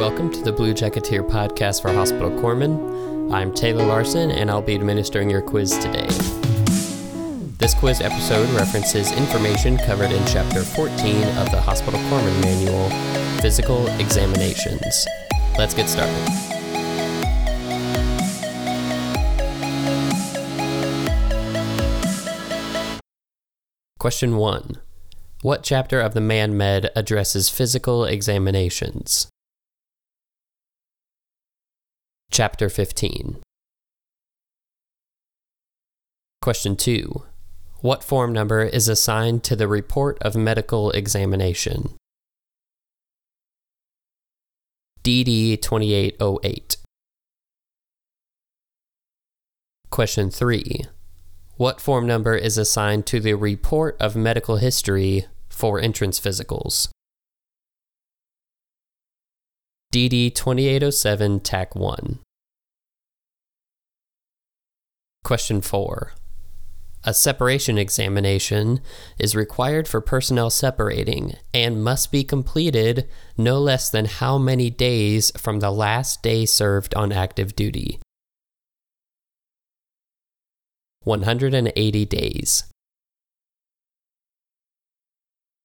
Welcome to the Blue Jacketeer podcast for Hospital Corpsmen. I'm Taylor Larson, and I'll be administering your quiz today. This quiz episode references information covered in Chapter 14 of the Hospital Corpsman Manual Physical Examinations. Let's get started. Question 1. What chapter of the Man Med addresses physical examinations? Chapter 15. Question 2. What form number is assigned to the report of medical examination? DD 2808. Question 3. What form number is assigned to the report of medical history for entrance physicals? DD 2807 TAC 1. Question 4. A separation examination is required for personnel separating and must be completed no less than how many days from the last day served on active duty? 180 days.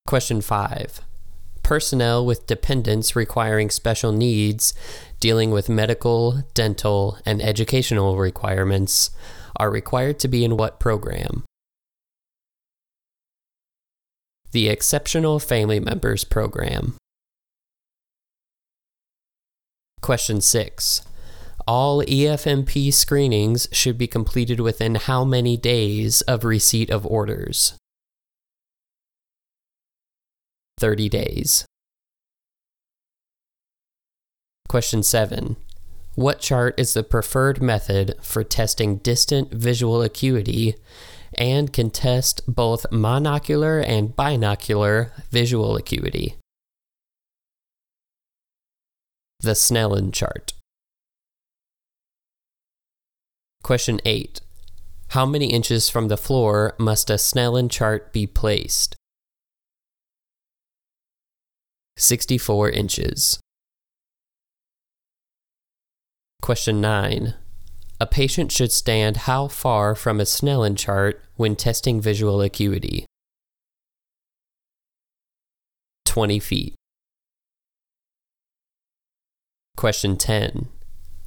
Question 5 personnel with dependents requiring special needs, dealing with medical, dental, and educational requirements, are required to be in what program? The Exceptional Family Members Program. Question 6. All EFMP screenings should be completed within how many days of receipt of orders? 30 days. Question 7. What chart is the preferred method for testing distant visual acuity and can test both monocular and binocular visual acuity? The Snellen chart. Question 8. How many inches from the floor must a Snellen chart be placed? 64 inches. Question 9. A patient should stand how far from a Snellen chart when testing visual acuity? 20 feet. Question 10.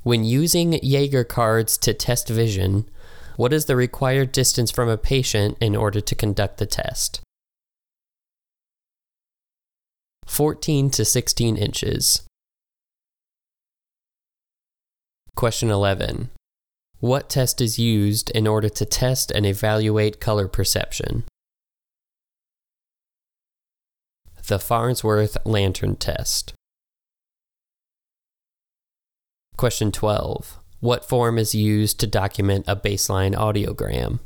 When using Jaeger cards to test vision, what is the required distance from a patient in order to conduct the test? 14 to 16 inches. Question 11. What test is used in order to test and evaluate color perception? The Farnsworth Lantern Test. Question 12. What form is used to document a baseline audiogram?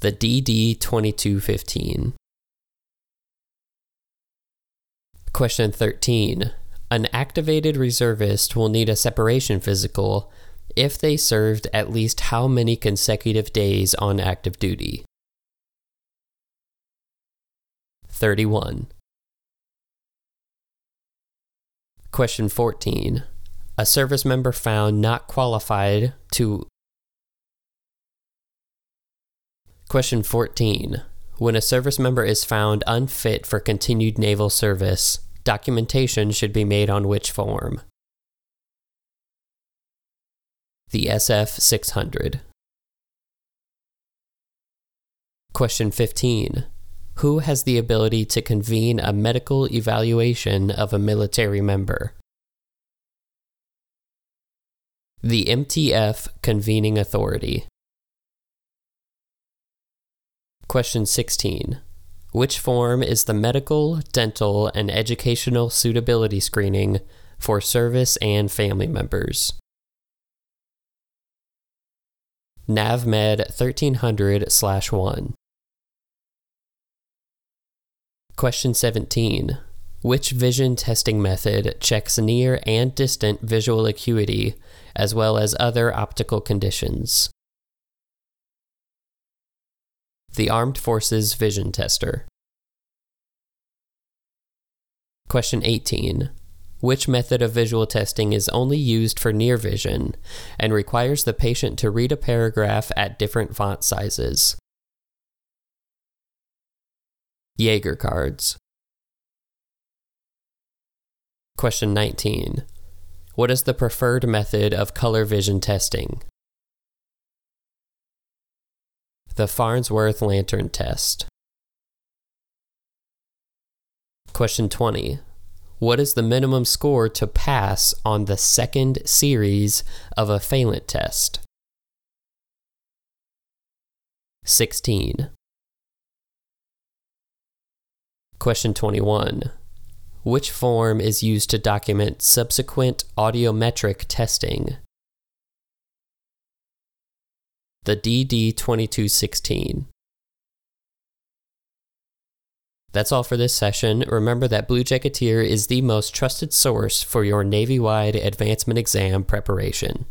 The DD2215. Question 13. An activated reservist will need a separation physical if they served at least how many consecutive days on active duty? 31. Question 14. A service member found not qualified to. Question 14. When a service member is found unfit for continued naval service, documentation should be made on which form? The SF 600. Question 15. Who has the ability to convene a medical evaluation of a military member? The MTF Convening Authority. Question 16. Which form is the medical, dental, and educational suitability screening for service and family members? NAVMED 1300 1. Question 17. Which vision testing method checks near and distant visual acuity as well as other optical conditions? The Armed Forces Vision Tester. Question 18. Which method of visual testing is only used for near vision and requires the patient to read a paragraph at different font sizes? Jaeger cards. Question 19. What is the preferred method of color vision testing? The Farnsworth lantern test. Question 20. What is the minimum score to pass on the second series of a FALANT test? 16. Question 21. Which form is used to document subsequent audiometric testing? The DD2216. That's all for this session. Remember that Blue Jacketeer is the most trusted source for your Navy wide advancement exam preparation.